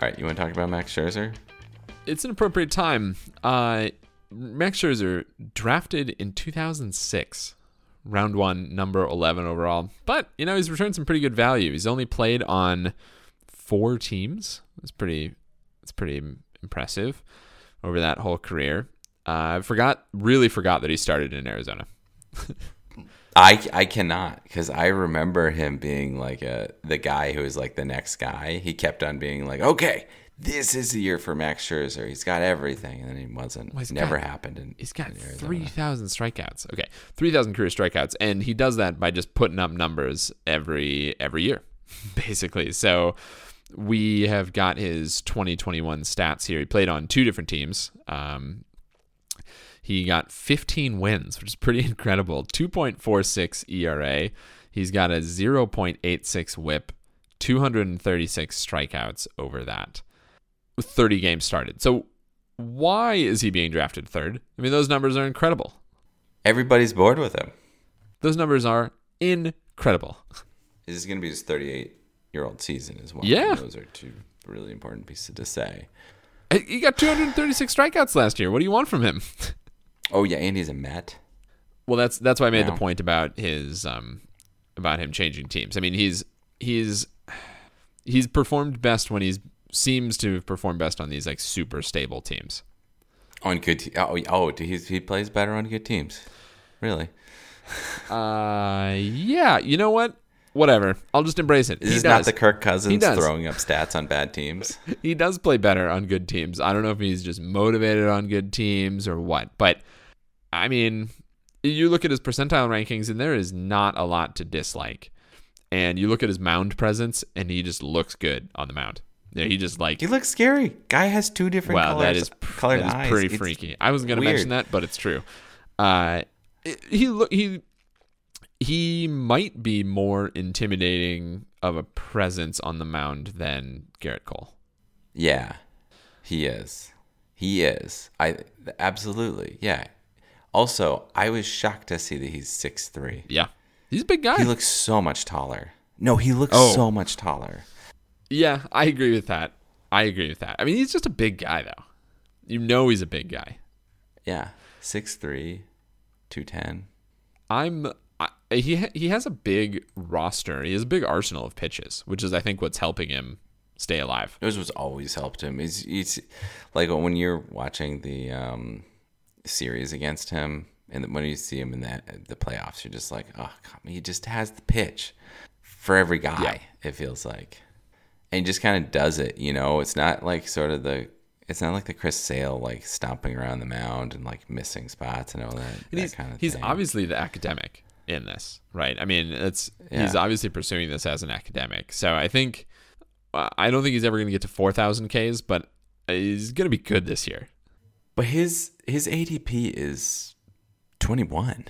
All right, you want to talk about Max Scherzer? It's an appropriate time. Uh, Max Scherzer drafted in 2006, round one, number 11 overall. But you know he's returned some pretty good value. He's only played on four teams. It's pretty, it's pretty impressive over that whole career. Uh, I forgot, really forgot that he started in Arizona. I, I cannot because I remember him being like a the guy who was like the next guy. He kept on being like, okay, this is the year for Max Scherzer. He's got everything, and then he wasn't. Well, never got- happened. In, he's got three thousand strikeouts. Okay, 3,000 career strikeouts, and he does that by just putting up numbers every every year, basically. So we have got his 2021 stats here. He played on two different teams. Um, he got 15 wins, which is pretty incredible. 2.46 ERA. He's got a 0.86 WHIP, 236 strikeouts over that. 30 games started. So why is he being drafted third? I mean, those numbers are incredible. Everybody's bored with him. Those numbers are incredible. This is going to be his 38 year old season as well. Yeah. those are two really important pieces to say. He got 236 strikeouts last year. What do you want from him? Oh yeah, and he's a Met. Well, that's that's why I made the point about his um about him changing teams. I mean, he's he's he's performed best when he's seems to have performed best on these like super stable teams. On good, te- oh, oh, he he plays better on good teams. Really? Uh, yeah. You know what? Whatever. I'll just embrace it. This he is does. not the Kirk Cousins throwing up stats on bad teams. he does play better on good teams. I don't know if he's just motivated on good teams or what, but I mean, you look at his percentile rankings and there is not a lot to dislike. And you look at his mound presence and he just looks good on the mound. Yeah, he just like He looks scary. Guy has two different wow, colors. that is colored that is eyes. pretty It's freaky. I wasn't gonna weird. mention that, but it's true. Uh, it- he look he he might be more intimidating of a presence on the mound than Gerrit Cole. Yeah, he is. He is. I absolutely. Yeah. Also, I was shocked to see that he's six three. Yeah, he's a big guy. He looks so much taller. No, he looks Oh. so much taller. Yeah, I agree with that. I agree with that. I mean, he's just a big guy, though. You know, he's a big guy. Yeah, six three, two ten. I'm. I, he he has a big roster. He has a big arsenal of pitches, which is, I think, what's helping him stay alive. It was what's always helped him. He's, he's like when you're watching the um, series against him, and when you see him in that the playoffs, you're just like, oh, come, he just has the pitch for every guy. Yeah. It feels like, and he just kind of does it. You know, it's not like sort of the. It's not like the Chris Sale like stomping around the mound and like missing spots and all that, And that he's kind of he's thing. obviously the academic in this, right? I mean, it's he's obviously pursuing this as an academic. So I think uh, I don't think he's ever going to get to four thousand Ks, but he's going to be good this year. But his his ADP is 21.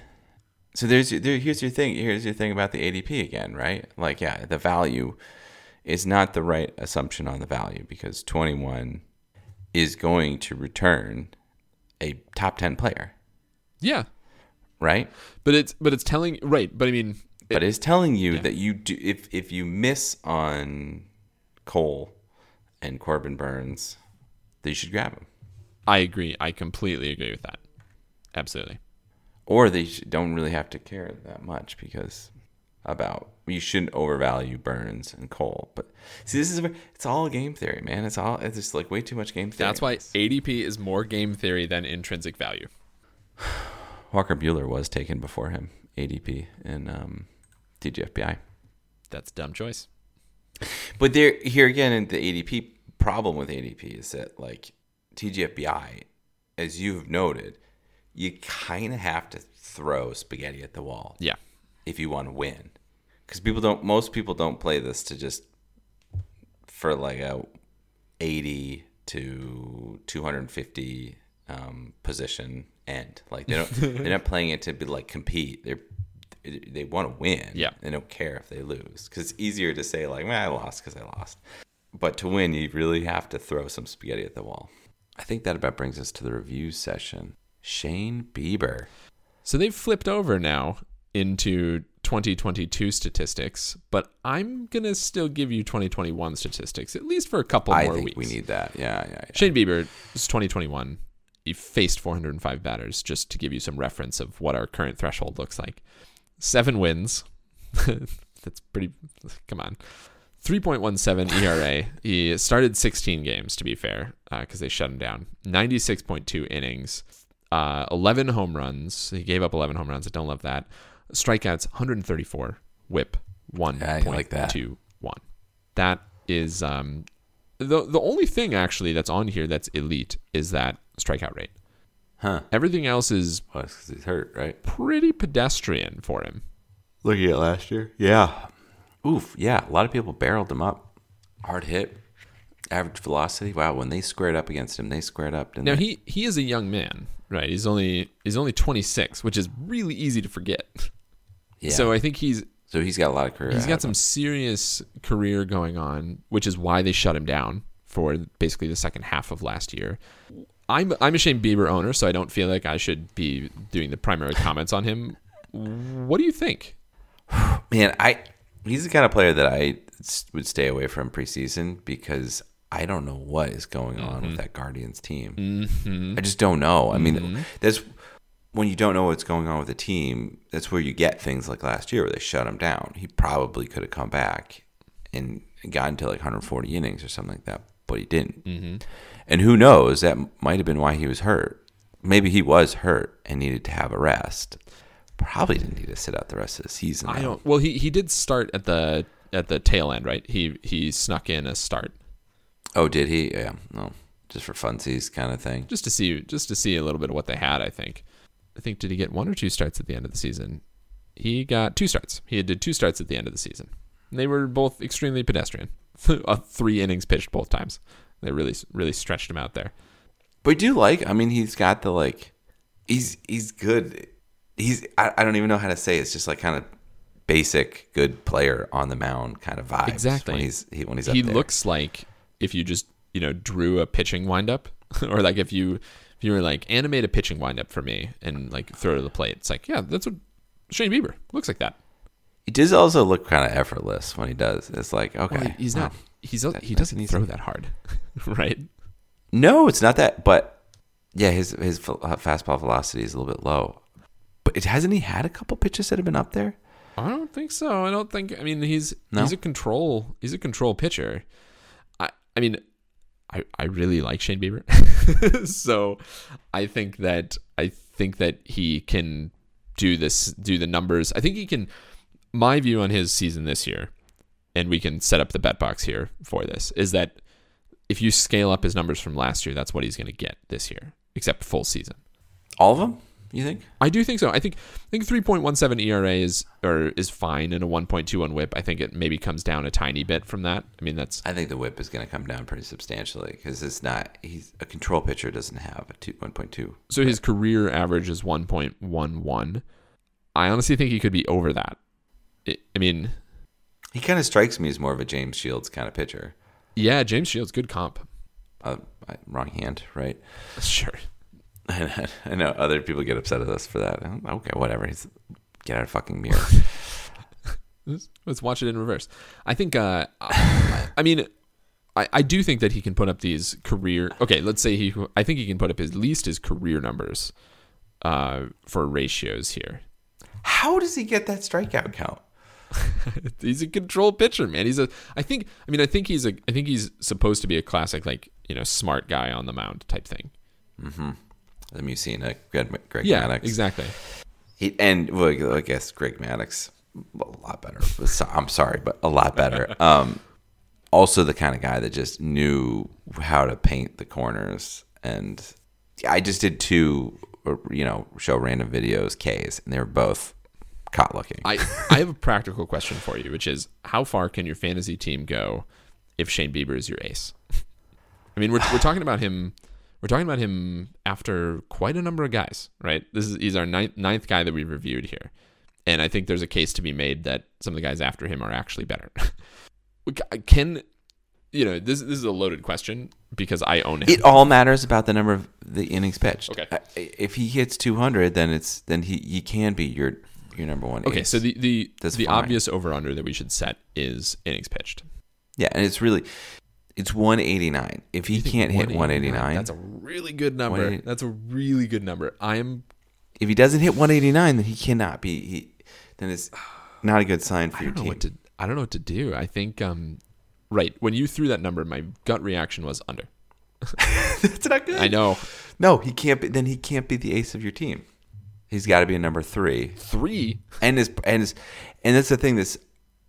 So there's there, here's your thing. Here's your thing about the ADP again, right? Like yeah, the value is not the right assumption on the value because 21 is going to return a top 10 player, Yeah, right? but it's but it's telling right. But I mean, But it's telling you that you do if if you miss on Cole and Corbin Burnes, that you should grab him. I agree. I completely agree with that. Absolutely. or they don't really have to care that much because about you shouldn't overvalue Burnes and Cole. But see, this is a, it's all game theory, man. It's all it's just like way too much game theory. That's why ADP is more game theory than intrinsic value. Walker Buehler was taken before him, ADP and um, TGFBI. That's a dumb choice. But there, here again, in the ADP problem with ADP is that like TGFBI, as you've noted, you kind of have to throw spaghetti at the wall. Yeah. if you want to win because people don't most people don't play this to just for like a 80 to 250 um, position end like they don't they're not playing it to be like compete they're they want to win Yeah. they don't care if they lose because it's easier to say like well, i lost because i lost but to win you really have to throw some spaghetti at the wall i think that about brings us to the review session shane bieber So they've flipped over now into 2022 statistics, but I'm gonna still give you 2021 statistics at least for a couple I more think weeks. we need that. Yeah, yeah, yeah. Shane Bieber is 2021. He faced 405 batters, just to give you some reference of what our current threshold looks like. Seven wins. That's pretty. Come on. 3.17 ERA. he started 16 games, to be fair, because they shut him down. 96.2 innings. Uh, 11 home runs. He gave up 11 home runs. I don't love that. Strikeouts 134. Whip Yeah, I like that. 1.21. That is um, the the only thing actually that's on here that's elite is that strikeout rate. Huh? Everything else is Well, because he's hurt, right? pretty pedestrian for him. Looking at last year. Yeah. Oof. Yeah. A lot of people barreled him up. Hard hit. Average velocity. Wow. When they squared up against him, they squared up. Now they? he he is a young man, right? He's only he's only 26, which is really easy to forget. yeah. So I think he's so he's got a lot of career. He's got some serious career going on, which is why they shut him down for basically the second half of last year. I'm I'm a Shane Bieber owner, so I don't feel like I should be doing the primary comments on him. What do you think? Man, I he's the kind of player that I would stay away from preseason because I don't know what is going on Mm-hmm. with that Guardians team. I just don't know. I mean, that's when you don't know what's going on with the team. That's where you get things like last year where they shut him down. He probably could have come back and gotten to like 140 innings or something like that, but he didn't. Mm-hmm. And who knows? That might have been why he was hurt. Maybe he was hurt and needed to have a rest. Probably didn't need to sit out the rest of the season. I don't. Well, he he did start at the at the tail end, right? He he snuck in a start Oh, did he? Yeah. No, just for funsies kind of thing. just to see just to see a little bit of what they had. I think. I think did he get one or two starts at the end of the season? He got two starts. He did two starts at the end of the season. And they were both extremely pedestrian. Uh, Three innings pitched both times. They really really stretched him out there. But I do like. I mean, he's got the like. He's he's good. He's I, I don't even know how to say. It. It's just like kind of basic good player on the mound kind of vibe. Exactly. When he's he, when he's up he looks like if you just you know drew a pitching windup or like if you if you were like animate a pitching windup for me and like throw to the plate it's like yeah that's what shane bieber looks like that He does also look kind of effortless when he does. It's like okay, well, he's not he's that- he doesn't throw that hard right No, it's not that. But yeah, his his fastball velocity is a little bit low. But it hasn't he had a couple pitches that have been up there? i don't think so i don't think i mean he's No? he's a control he's a control pitcher i i mean i i really like shane bieber so i think that i think that he can do this do the numbers i think he can my view on his season this year and we can set up the bet box here for this is that if you scale up his numbers from last year that's what he's going to get this year except full season All of them? You think? I do think so. I think I think 3.17 ERA is or is fine and a 1.21 WHIP. I think it maybe comes down a tiny bit from that. I mean that's I think the whip is going to come down pretty substantially because it's not. He's a control pitcher doesn't have a two one point two. so his career average is 1.11. I honestly think he could be over that. I I mean, He kind of strikes me as more of a James Shields kind of pitcher. yeah, James Shields good comp. Uh, wrong hand, right? Sure. I know other people get upset at us for that. Okay, whatever. He's get out of fucking mirror. Let's, watch it in reverse. I think. Uh, I, mean, I, I do think that he can put up these career. Okay, let's say he. I think he can put up at least his career numbers uh, for ratios here. How does he get that strikeout count? he's a control pitcher, man. He's a. I think. I mean, I think he's a. I think he's supposed to be a classic, like you know, smart guy on the mound type thing. Have you seen a Greg, Greg Yeah, Maddux? exactly. He, and well, I guess Greg Maddux a lot better. I'm sorry, but a lot better. Um, also the kind of guy that just knew how to paint the corners. And I just did two, you know, show random videos, K's, and they were both caught looking. I I have a practical question for you, which is how far can your fantasy team go if Shane Bieber is your ace? I mean, we're we're talking about him. We're talking about him after quite a number of guys, right? This is he's our ninth, ninth guy that we've reviewed here, and I think there's a case to be made that some of the guys after him are actually better. Can you know this? This is a loaded question because I own him. it all matters about the number of the innings pitched. Okay. If he hits 200, then it's then he he can be your your number one. Okay, ace. so the the That's the fine. obvious over under that we should set is innings pitched. yeah, and it's really it's 189. If he can't hit 189, That's a really good number. That's a really good number. I am if he doesn't hit 189, then he cannot be. He then it's not a good sign for I your don't know team. what to I don't know what to do. I think um right, when you threw that number, my gut reaction was under. That's not good. I know. No, he can't. Be, then he can't be the ace of your team. He's got to be a number three. 3 And is and is and that's the thing that's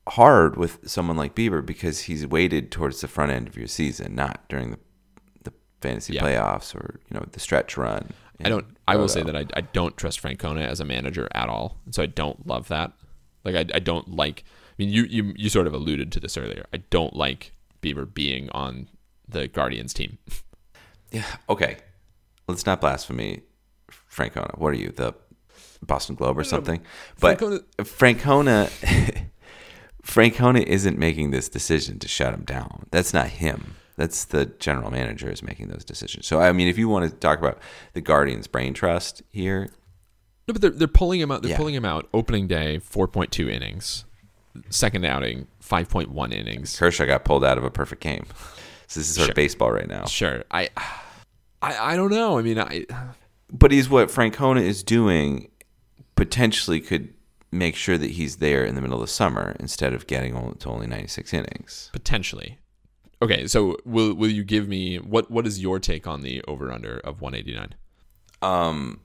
hard with someone like Bieber because he's weighted towards the front end of your season, not during the the fantasy Yeah. playoffs or you know the stretch run. I don't. I will say uh, that I, I don't trust Francona as a manager at all, so I don't love that. Like I, I don't like. I mean, you, you you sort of alluded to this earlier. I don't like Bieber being on the Guardians team. Yeah. Okay. Let's not blasphemy, Francona. What are you, the Boston Globe or something? But Francona- Francona, isn't making this decision to shut him down. That's not him. That's the general manager is making those decisions. So I mean, if you want to talk about the Guardians' brain trust here, No, but they're they're pulling him out. They're Yeah. pulling him out. Opening day, four point two innings. Second outing, five point one innings. Kershaw got pulled out of a perfect game. So this is sort Sure. of baseball right now. Sure. I, I I don't know. I mean, I But he's what Francona is doing. Potentially could make sure that he's there in the middle of the summer instead of getting only, to only 96 innings. potentially. Okay, so will will you give me what what is your take on the over under of one eighty nine? Um,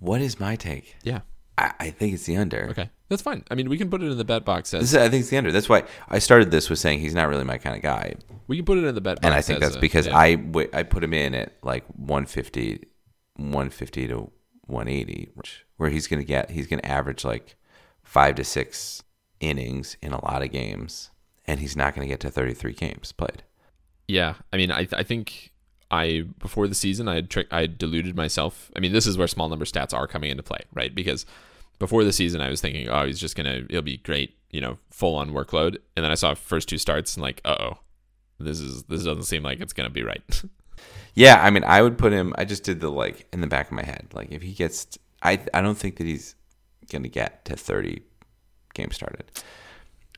what is my take? Yeah. I, I think it's the under. Okay, that's fine. I mean, we can put it in the bet box This as is, I think it's the under. That's why I started this with saying he's not really my kind of guy, we can put it in the bet box. and I think that's a- because yeah. I I put him in at like 150, 150 to 180, which- where he's gonna get he's gonna average like five to six innings in a lot of games, and he's not gonna get to 33 games played. Yeah, I mean, I I think I before the season I had tri- I had deluded myself. I mean, this is where small number stats are coming into play, right? Because before the season, I was thinking, oh, he's just gonna, it'll be great, you know, full on workload, and then I saw first two starts and like, uh oh, this is this doesn't seem like it's gonna be right. Yeah, I mean, I would put him. I just did the like in the back of my head. Like if he gets, I I don't think that he's gonna get to thirty games started,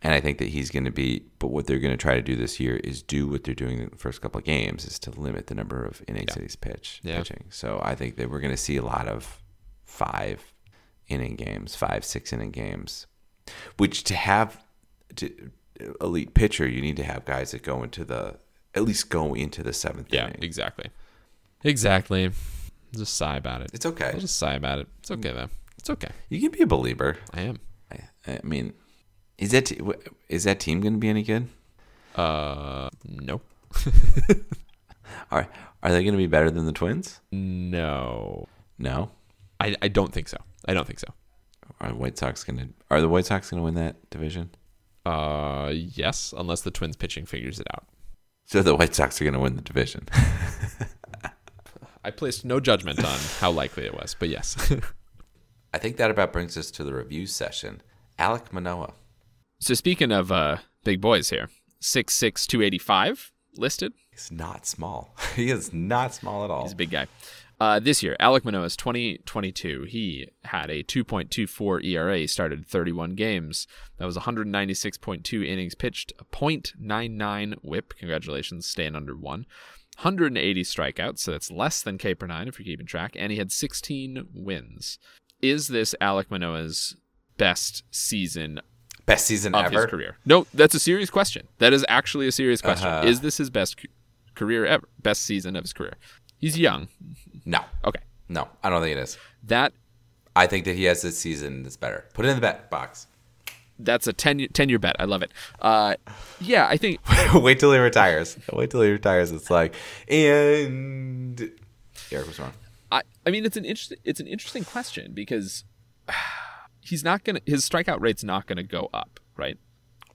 and I think that he's gonna be. But what they're gonna try to do this year is do what they're doing in the first couple of games is to limit the number of innings Yeah. that he's pitch Yeah. pitching. So I think that we're gonna see a lot of five inning games, five six inning games, which to have to elite pitcher, you need to have guys that go into the at least go into the seventh yeah, inning. exactly, exactly. Just sigh about it. It's okay. I'll just sigh about it. It's okay though. It's okay. You can be a believer. I am. I, I mean, is that wh- is that team going to be any good? Uh, no, Are are they going to be better than the Twins? no. No. I, I don't think so. I don't think so. Are the White Sox going to Are the White Sox going to win that division? Uh, yes, unless the Twins pitching figures it out. So the White Sox are going to win the division. I placed no judgment on how likely it was, but yes. I think that about brings us to the review session. Alek Manoah. So speaking of uh, big boys here, six six two eighty five listed. He's not small. he is not small at all. He's a big guy. Uh, this year, Alek Manoah is 2022. He had a 2.24 ERA, started 31 games. That was 196.2 innings pitched, a .99 WHIP. Congratulations, staying under one. 180 strikeouts, so that's less than K per nine if you're keeping track. And he had 16 wins. Is this Alek Manoah's best season Best season of ever. his career? No, that's a serious question. That is actually a serious question. Uh-huh. Is this his best career ever? Best season of his career? He's young. No. Okay. No, I don't think it is. That I think that he has this season that's better. Put it in the bet box. that's a 10 year, 10 year bet. I love it. Uh, yeah, I think Wait till he retires. Wait till he retires. It's like, and Eric was wrong. I, mean it's an interesting it's an interesting question because he's not gonna his strikeout rate's not gonna go up, right?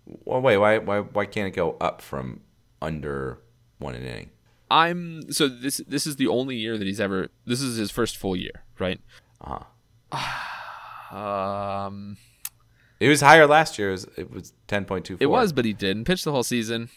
Well, wait, why, why, why can't it go up from under one inning? I'm so this this is the only year that he's ever this is his first full year, right? Uh-huh. Um, It was higher last year. It was, it was ten point two four. it was, but he didn't pitch the whole season.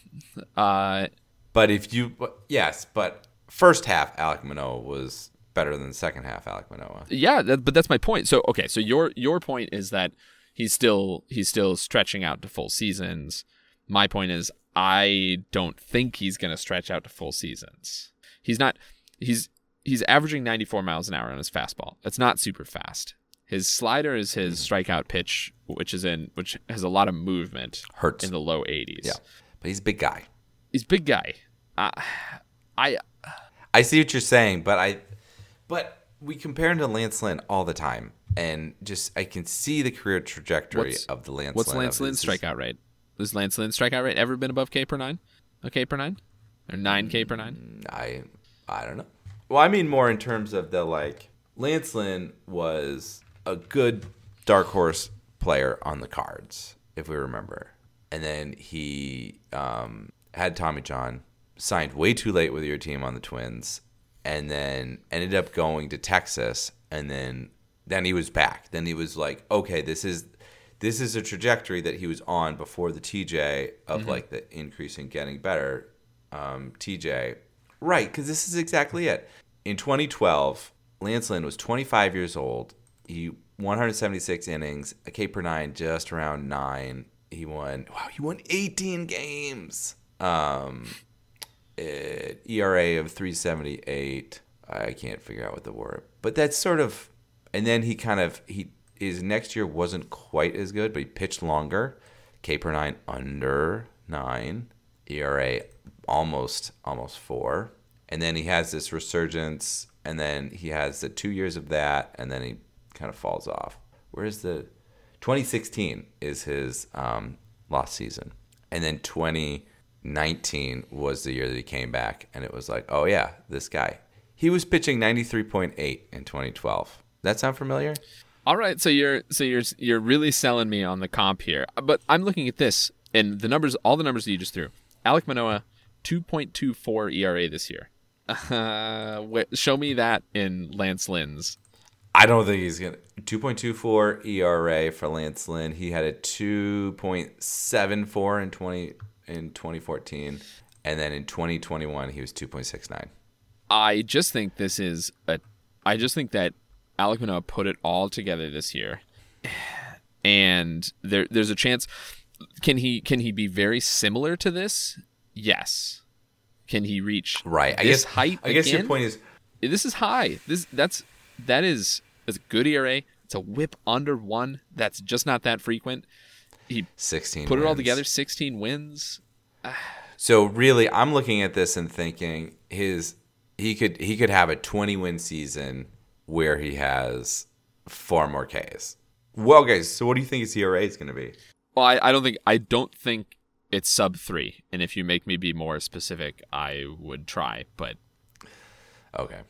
Uh, But if you, yes, but first half, Alek Manoah was better than the second half Alek Manoah. Yeah, that, but that's my point. So okay, so your your point is that he's still he's still stretching out to full seasons. My point is I don't think he's going to stretch out to full seasons. He's not he's he's averaging 94 miles an hour on his fastball. That's not super fast. His slider is his strikeout pitch, which is in which has a lot of movement. Hurts. in the low 80s. Yeah, but he's a big guy. he's a big guy. Uh, I I see what you're saying, but I, but we compare him to Lance Lynn all the time, and just I can see the career trajectory What's- of the Lance. what's Lynn Lance Lynn's strikeout rate? Has Lance Lynn's strikeout rate ever been above K per nine? A K per nine or nine K per nine? I I don't know. Well, I mean more in terms of the like Lance Lynn was a good dark horse player on the cards, if we remember. And then he um, had Tommy John, signed way too late with your team on the Twins, and then ended up going to Texas, and then then he was back. Then he was like, okay, this is this is a trajectory that he was on before the TJ of like the increase in getting better um, TJ. Right, because this is exactly it. In 2012, Lance Lynn was 25 years old. He 176 innings, a K per nine, just around nine. He won. Wow, he won 18 games. Um, ERA of 378. I can't figure out what the word, but that's sort of. And then he kind of he his next year wasn't quite as good, but he pitched longer. K per nine under nine. ERA almost almost four. And then he has this resurgence, and then he has the two years of that, and then he kind of falls off. Where's the 2016 is his um, lost season, and then 2019 was the year that he came back, and it was like, oh yeah, this guy. He was pitching 93.8 in 2012. That sound familiar? All right, so you're so you're you're really selling me on the comp here. But I'm looking at this and the numbers, all the numbers that you just threw. Alek Manoah, 2.24 ERA this year. Uh, show me that in Lance Lynn's. I don't think he's gonna 2.24 ERA for Lance Lynn. He had a 2.74 in 20 in 2014, and then in 2021 he was 2.69. I just think this is a. I just think that Alek Manoah put it all together this year, and there there's a chance. Can he can he be very similar to this? Yes. Can he reach Right. I guess height? I guess your point is this is high. This that's that is that's a good ERA. It's a whip under one. That's just not that frequent. He 16. put it all together. Sixteen wins. So really, I'm looking at this and thinking his he could he could have a 20 win season where he has four more Ks. Well, guys, so what do you think his ERA is going to be? Well, I, I don't think I don't think it's sub three. And if you make me be more specific, I would try. But Okay.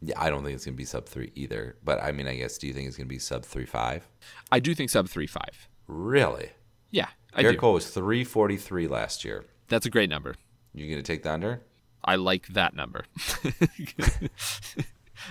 Yeah, I don't think it's going to be sub three either. But I mean, I guess, do you think it's going to be sub three five? I do think sub three five. Really? Yeah, I Garrett do. Cole was 343 last year. That's a great number. You going to take the under? I like that number.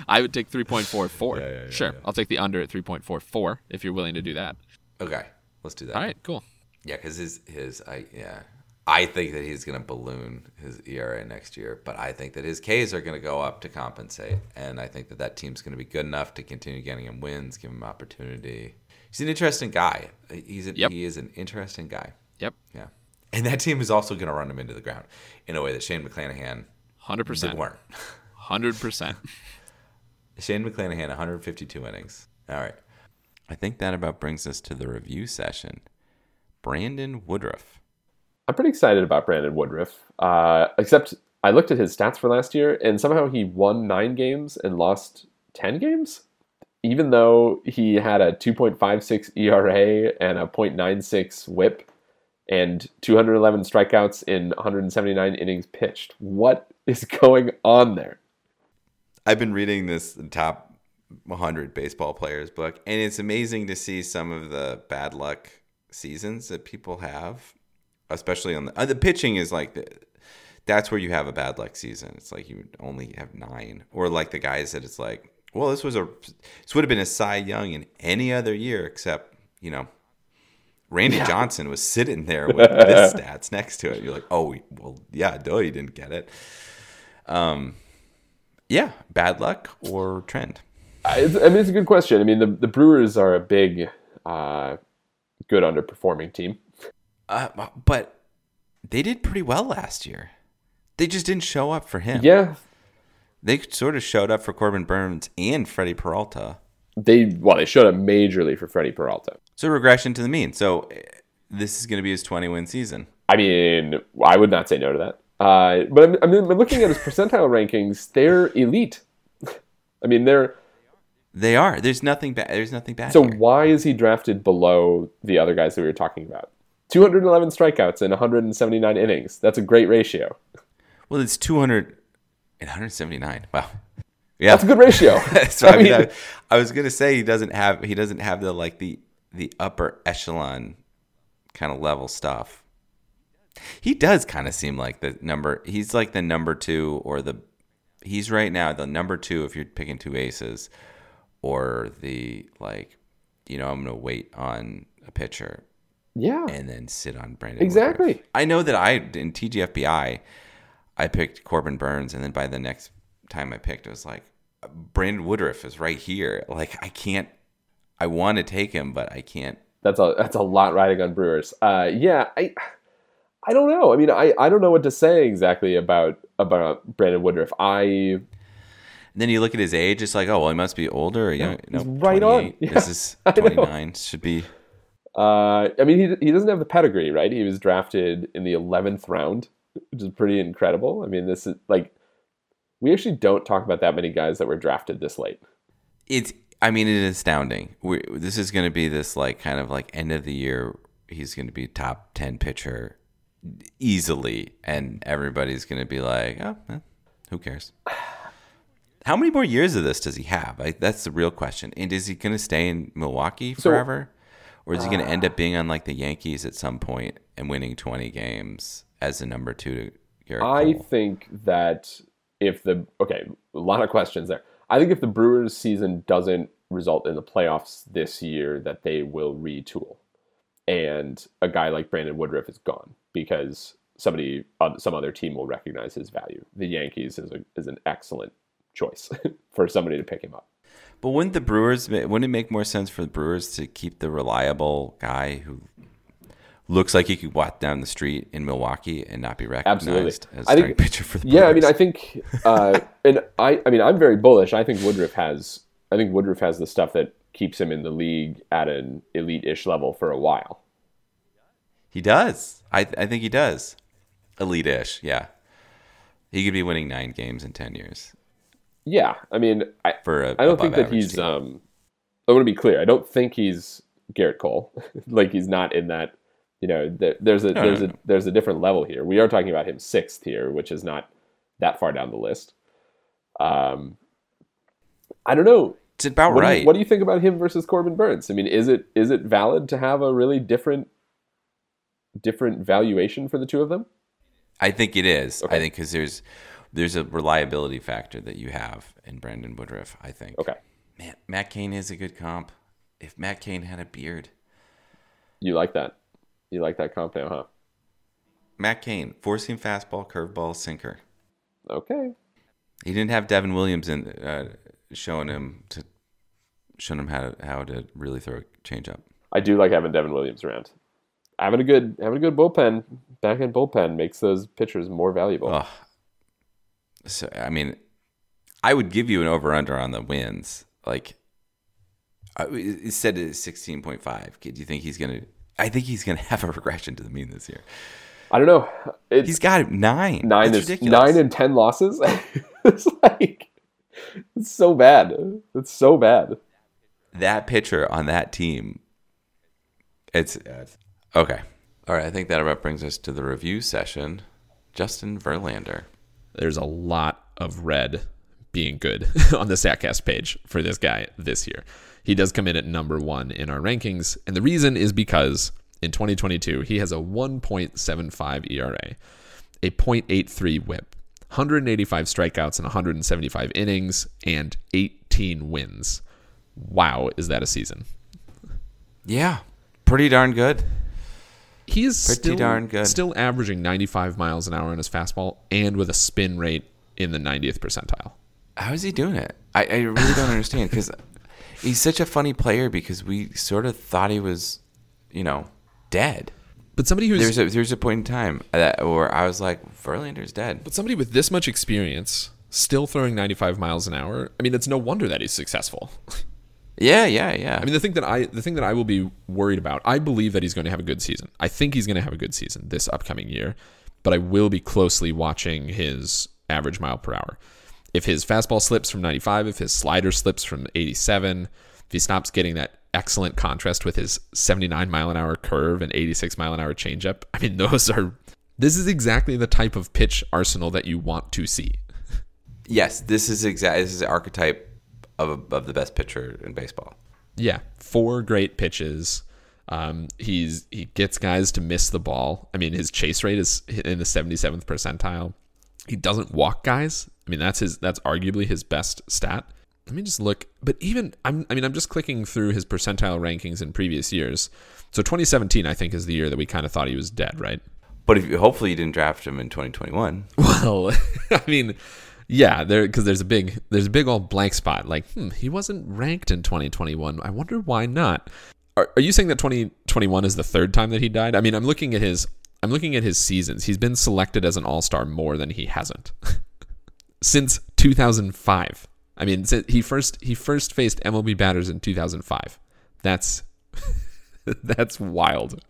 I would take three point four four. Yeah, yeah, yeah, sure. I'll take the under at three point four four if you're willing to do that. Okay, let's do that. All right, cool. Yeah, because his his I yeah, I think that he's gonna balloon his ERA next year, but I think that his Ks are gonna go up to compensate, and I think that that team's gonna be good enough to continue getting him wins, give him opportunity. He's an interesting guy. He's a, Yep. he is an interesting guy. Yep, Yeah, and that team is also gonna run him into the ground in a way that Shane McClanahan 100% weren't. hundred percent. Shane McClanahan, 152 innings. All right. I think that about brings us to the review session. Brandon Woodruff. I'm pretty excited about Brandon Woodruff. Uh, except I looked at his stats for last year, and somehow he won nine games and lost ten games, even though he had a 2.56 ERA and a .96 WHIP and 211 strikeouts in 179 innings pitched. What is going on there? I've been reading this top 100 baseball players book, and it's amazing to see some of the bad luck seasons that people have, especially on the uh, the pitching is like the, that's where you have a bad luck season. It's like you only have nine, or like the guys that it's like, well, this was a this would have been a Cy Young in any other year except you know. Randy Johnson was sitting there with this stats next to it. You're like, oh, well, yeah, duh, you didn't get it. Um, Yeah, bad luck or trend. I, I mean, it's a good question. I mean, the the Brewers are a big, uh, good underperforming team. Uh, but they did pretty well last year. They just didn't show up for him. Yeah, They sort of showed up for Corbin Burnes and Freddie Peralta. they well, they showed up majorly for Freddie Peralta. So regression to the mean. So eh, this is going to be his 20 win season. I mean, I would not say no to that. Uh, but I'm, I'm, I'm looking at his percentile rankings. They're elite. I mean, they're They are. There's nothing bad. There's nothing bad. so here. why is he drafted below the other guys that we were talking about? 211 strikeouts in 179 innings. That's a great ratio. Well, it's 200 and 179. Wow. Yeah. That's a good ratio. so I, I mean, mean- I, I was gonna say he doesn't have he doesn't have the like the the upper echelon kind of level stuff. He does kind of seem like the number. He's like the number two or the. He's right now the number two if you're picking two aces, or the like. You know, I'm gonna wait on a pitcher Yeah, and then sit on Brandon. Exactly. Woodruff. I know that I in TGFBI, I picked Corbin Burnes, and then by the next time I picked, it was like Brandon Woodruff is right here. Like I can't. I want to take him, but I can't. that's a that's a lot riding on Brewers. Uh, yeah, I I don't know. I mean, I, I don't know what to say exactly about about Brandon Woodruff. I And then you look at his age, it's like, oh well, he must be older or young. he's no, right on. Yeah, This is 29. Should be. uh, I mean, he he doesn't have the pedigree, right? He was drafted in the eleventh round, which is pretty incredible. I mean, this is like we actually don't talk about that many guys that were drafted this late. It's. I mean, it is astounding. we this is going to be this like kind of like end of the year. He's going to be top ten pitcher easily, and everybody's going to be like, "Oh, eh, who cares?" How many more years of this does he have? Like, that's the real question. And is he going to stay in Milwaukee So- forever, or is he going to end up being on like the Yankees at some point and winning twenty games as the number two to Garrett I Cole? think that if the okay, a lot of questions there. I think if the Brewers season doesn't result in the playoffs this year, that they will retool, and a guy like Brandon Woodruff is gone because somebody, some other team will recognize his value. The Yankees is a, is an excellent choice for somebody to pick him up. But wouldn't the Brewers? Wouldn't it make more sense for the Brewers to keep the reliable guy who looks like he could walk down the street in Milwaukee and not be recognized as I think- pitcher for the Yeah, I mean, I think, uh, and I, I mean, I'm very bullish. I think Woodruff has, I think Woodruff has the stuff that keeps him in the league at an elite-ish level for a while. he does. I I think he does. Elite-ish, yeah. He could be winning nine games in ten years Yeah, I mean, I, for a I don't think that he's. team. Um, I want to be clear. I don't think he's Gerrit Cole. like he's not in that. You know, there, there's a No, there's no, a there's a different level here. We are talking about him sixth here, which is not that far down the list. Um, I don't know. It's about What, do right. you, what do you think about him versus Corbin Burnes? I mean, is it is it valid to have a really different different valuation for the two of them? I think it is. Okay. I think because there's there's a reliability factor that you have in Brandon Woodruff. I think. Okay, Man, Matt Cain is a good comp. If Matt Cain had a beard, you like that? You like that comp now, huh? Matt Cain, four seam fastball, curveball, sinker. Okay. He didn't have Devin Williams in uh, showing him to showing him how to, how to really throw a changeup. I do like having Devin Williams around. Having a good having a good bullpen, back end bullpen makes those pitchers more valuable. Oh, so I mean, I would give you an over under on the wins. Like, it said it's sixteen point five. Do you think he's gonna? I think he's gonna have a regression to the mean this year. I don't know. It's He's got nine. nine That's is ridiculous. nine and ten losses. it's like it's so bad. It's so bad. that pitcher on that team. It's okay. All right. I think that about brings us to the review session. Justin Verlander. There's a lot of red being good on the StatCast page for this guy this year. He does come in at number one in our rankings, and the reason is because in 2022 he has a 1.75 ERA, a 0.83 WHIP, 185 strikeouts in 175 innings, and 18 wins. Wow, is that a season? Yeah, pretty darn good. He is Pretty still, darn good. still averaging 95 miles an hour on his fastball and with a spin rate in the 90th percentile. How is he doing it? I, I really don't understand because he's such a funny player because we sort of thought he was, you know, dead. But somebody who's There's a there's a point in time that where I was like, Verlander's dead. but somebody with this much experience still throwing 95 miles an hour. I mean, it's no wonder that he's successful. Yeah, yeah, yeah. I mean, the thing that I the thing that I will be worried about, I believe that he's going to have a good season. I think he's going to have a good season this upcoming year, but I will be closely watching his average mile per hour. If his fastball slips from 95, if his slider slips from 87, if he stops getting that excellent contrast with his 79 mile an hour curve and 86 mile an hour changeup, I mean, those are this is exactly the type of pitch arsenal that you want to see. yes, this is exactly, This is the archetype of of the best pitcher in baseball. Yeah, four great pitches. Um, he's he gets guys to miss the ball. I mean, his chase rate is in the 77th percentile. He doesn't walk guys. I mean, that's his that's arguably his best stat. Let me just look. But even I'm I mean, I'm just clicking through his percentile rankings in previous years. So 2017, I think, is the year that we kind of thought he was dead, right? But if you, hopefully you didn't draft him in 2021. Well, I mean, yeah, there because there's a big there's a big old blank spot. Like, hmm, he wasn't ranked in 2021. I wonder why not. Are, are you saying that 2021 is the third time that he died? I mean, I'm looking at his I'm looking at his seasons. He's been selected as an All Star more than he hasn't since 2005. I mean, since he first he first faced MLB batters in 2005. That's that's wild.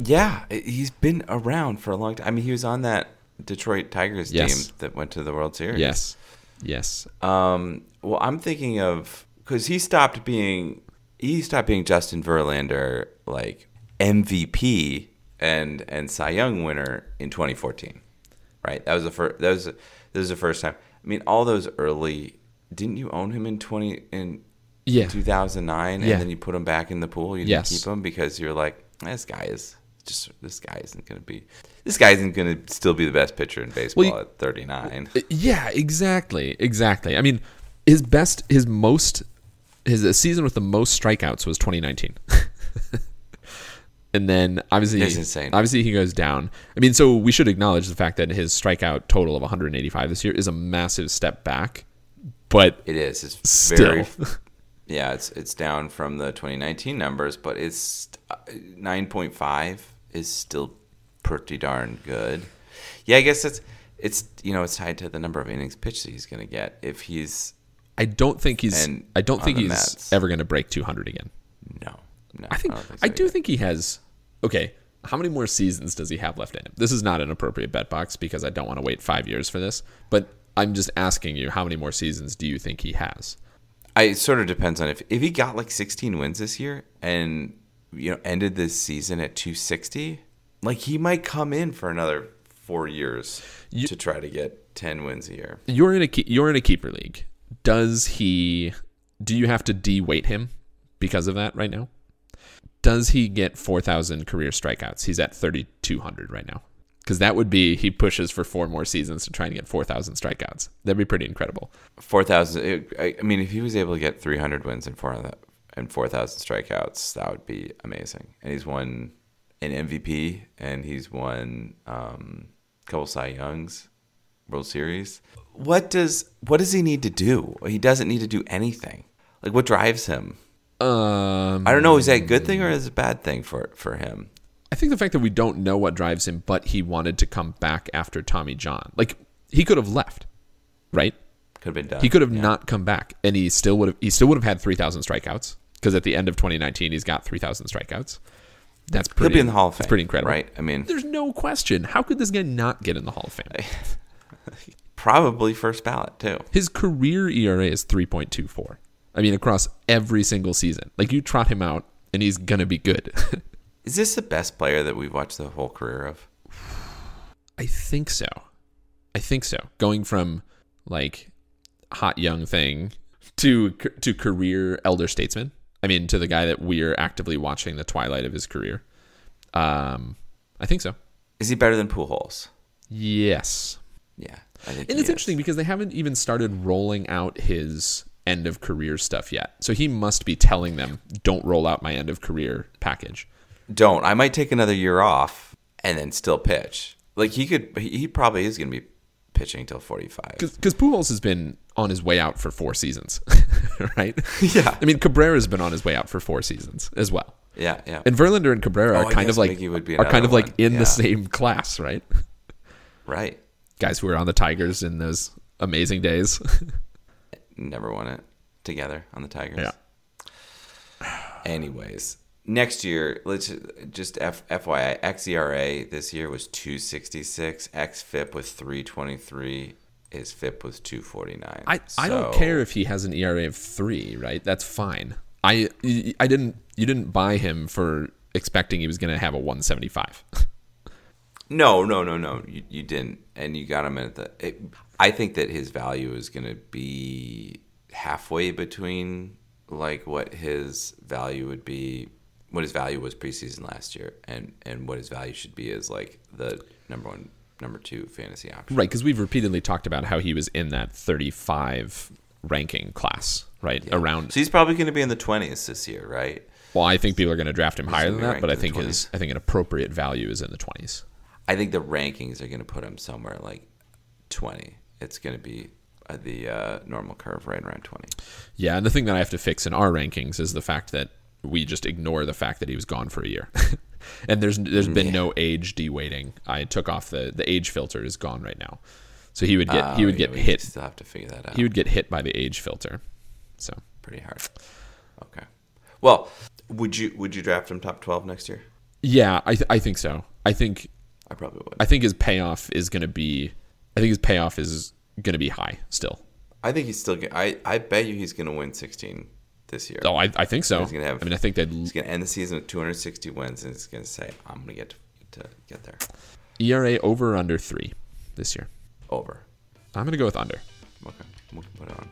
Yeah, he's been around for a long time. I mean, he was on that Detroit Tigers Yes. team that went to the World Series. Yes, yes. Um, well, I'm thinking of because he stopped being he stopped being Justin Verlander like MVP and and Cy Young winner in 2014, right? That was the first. That was that was the first time. I mean, all those early. Didn't you own him in 20 in Yeah. 2009, Yeah. and then you put him back in the pool? You didn't Yes. keep him because you're like, this guy is just this guy isn't going to be this guy isn't going to still be the best pitcher in baseball you- at 39. Yeah, exactly, exactly. I mean, his best, his most, his season with the most strikeouts was 2019. And then obviously, That's insane. obviously he goes down. I mean, so we should acknowledge the fact that his strikeout total of 185 this year is a massive step back. But It is. It's Still. very. Yeah, it's it's down from the 2019 numbers, but it's uh, 9.5 is still pretty darn good. Yeah, I guess it's it's you know it's tied to the number of innings pitched that he's going to get. If he's I don't think he's, And I don't think he's Mets. ever going to break 200 again. no, no, I think don't I, do think he has. Okay, how many more seasons does he have left in him? This is not an appropriate bet box because I don't want to wait five years for this. But I'm just asking you, how many more seasons do you think he has? I, it sort of depends on if if he got like 16 wins this year and you know ended this season at 260, like he might come in for another four years to try to get 10 wins a year. You're in a you're in a keeper league. Does he? Do you have to de-weight him because of that right now? Does he get 4,000 career strikeouts? He's at 3,200 right now. Because that would be he pushes for four more seasons to try and get 4,000 strikeouts. That'd be pretty incredible. four thousand. I I mean, if he was able to get three hundred wins and four and four thousand strikeouts, that would be amazing. And he's won an MVP, and he's won um, a couple Cy Youngs, World Series. What does what does he need to do? He doesn't need to do anything. Like what drives him? Um, I don't know. Is that a good thing or is it a bad thing for for him? I think the fact that we don't know what drives him, but he wanted to come back after Tommy John. Like he could have left, right? Could have been done. He could have Yeah. not come back, and he still would have. He still would have had three thousand strikeouts because at the end of 2019, he's got three thousand strikeouts. That's pretty. He'll be in the Hall of Fame. That's pretty incredible, right? I mean, There's no question. How could this guy not get in the Hall of Fame? probably first ballot too. His career ERA is 3.24. I mean, across every single season. Like you trot him out, and he's gonna be good. Is this the best player that we've watched the whole career of? I think so. I think so. Going from like hot young thing to to career elder statesman. I mean, to the guy that we're actively watching the twilight of his career. Um, I think so. Is he better than Pujols? Yes. Yeah. And it's interesting because they haven't even started rolling out his end of career stuff yet. So he must be telling them, "Don't roll out my end of career package." don't. I might take another year off and then still pitch. Like he could, he probably is going to be pitching till 45. Because Pujols has been on his way out for four seasons, right? Yeah. I mean, Cabrera's been on his way out for four seasons as well. Yeah, yeah. And Verlander and Cabrera Oh, are kind of like are kind of like in Yeah. the same class, right? right. Guys who were on the Tigers in those amazing days. Never won it together on the Tigers. Yeah. Anyways, next year, let's just F, FYI, xERA this year was 266. XFIP was 323. His FIP was 249. I, I don't care if he has an ERA of three, right? That's fine. I I didn't you didn't buy him for expecting he was going to have a 175. No, no, no, no. You, you didn't, and you got him at the. It, I think that his value is going to be halfway between like what his value would be, what his value was preseason last year, and and what his value should be as like the number one, number two fantasy option. Right, because we've repeatedly talked about how he was in that 35 ranking class, right? Around. So he's probably going to be in the twenties this year, right? Well, I think people are going to draft him higher than that, but I think his I think an appropriate value is in the 20s. I think the rankings are going to put him somewhere like twenty. It's going to be uh, the uh, normal curve right around twenty. Yeah, and the thing that I have to fix in our rankings is the fact that we just ignore the fact that he was gone for a year. and there's there's been no age deweighting. I took off the the age filter is gone right now. So he would get he Oh, would yeah, get hit Still have to figure that out. he would get hit by the age filter. So pretty hard. Okay. Well, would you would you draft him top twelve next year? yeah, I th- I think so. I think I probably would. I think his payoff is going to be I think his payoff is going to be high still. I think he's still. Gonna, I I bet you he's going to win sixteen this year. Oh, I, I think so. He's gonna have- I mean, I think that He's going to end the season with 260 wins, and he's going to say, "I'm going to get to get there." ERA over or under three this year. Over. I'm going to go with under. Okay, we'll put it on.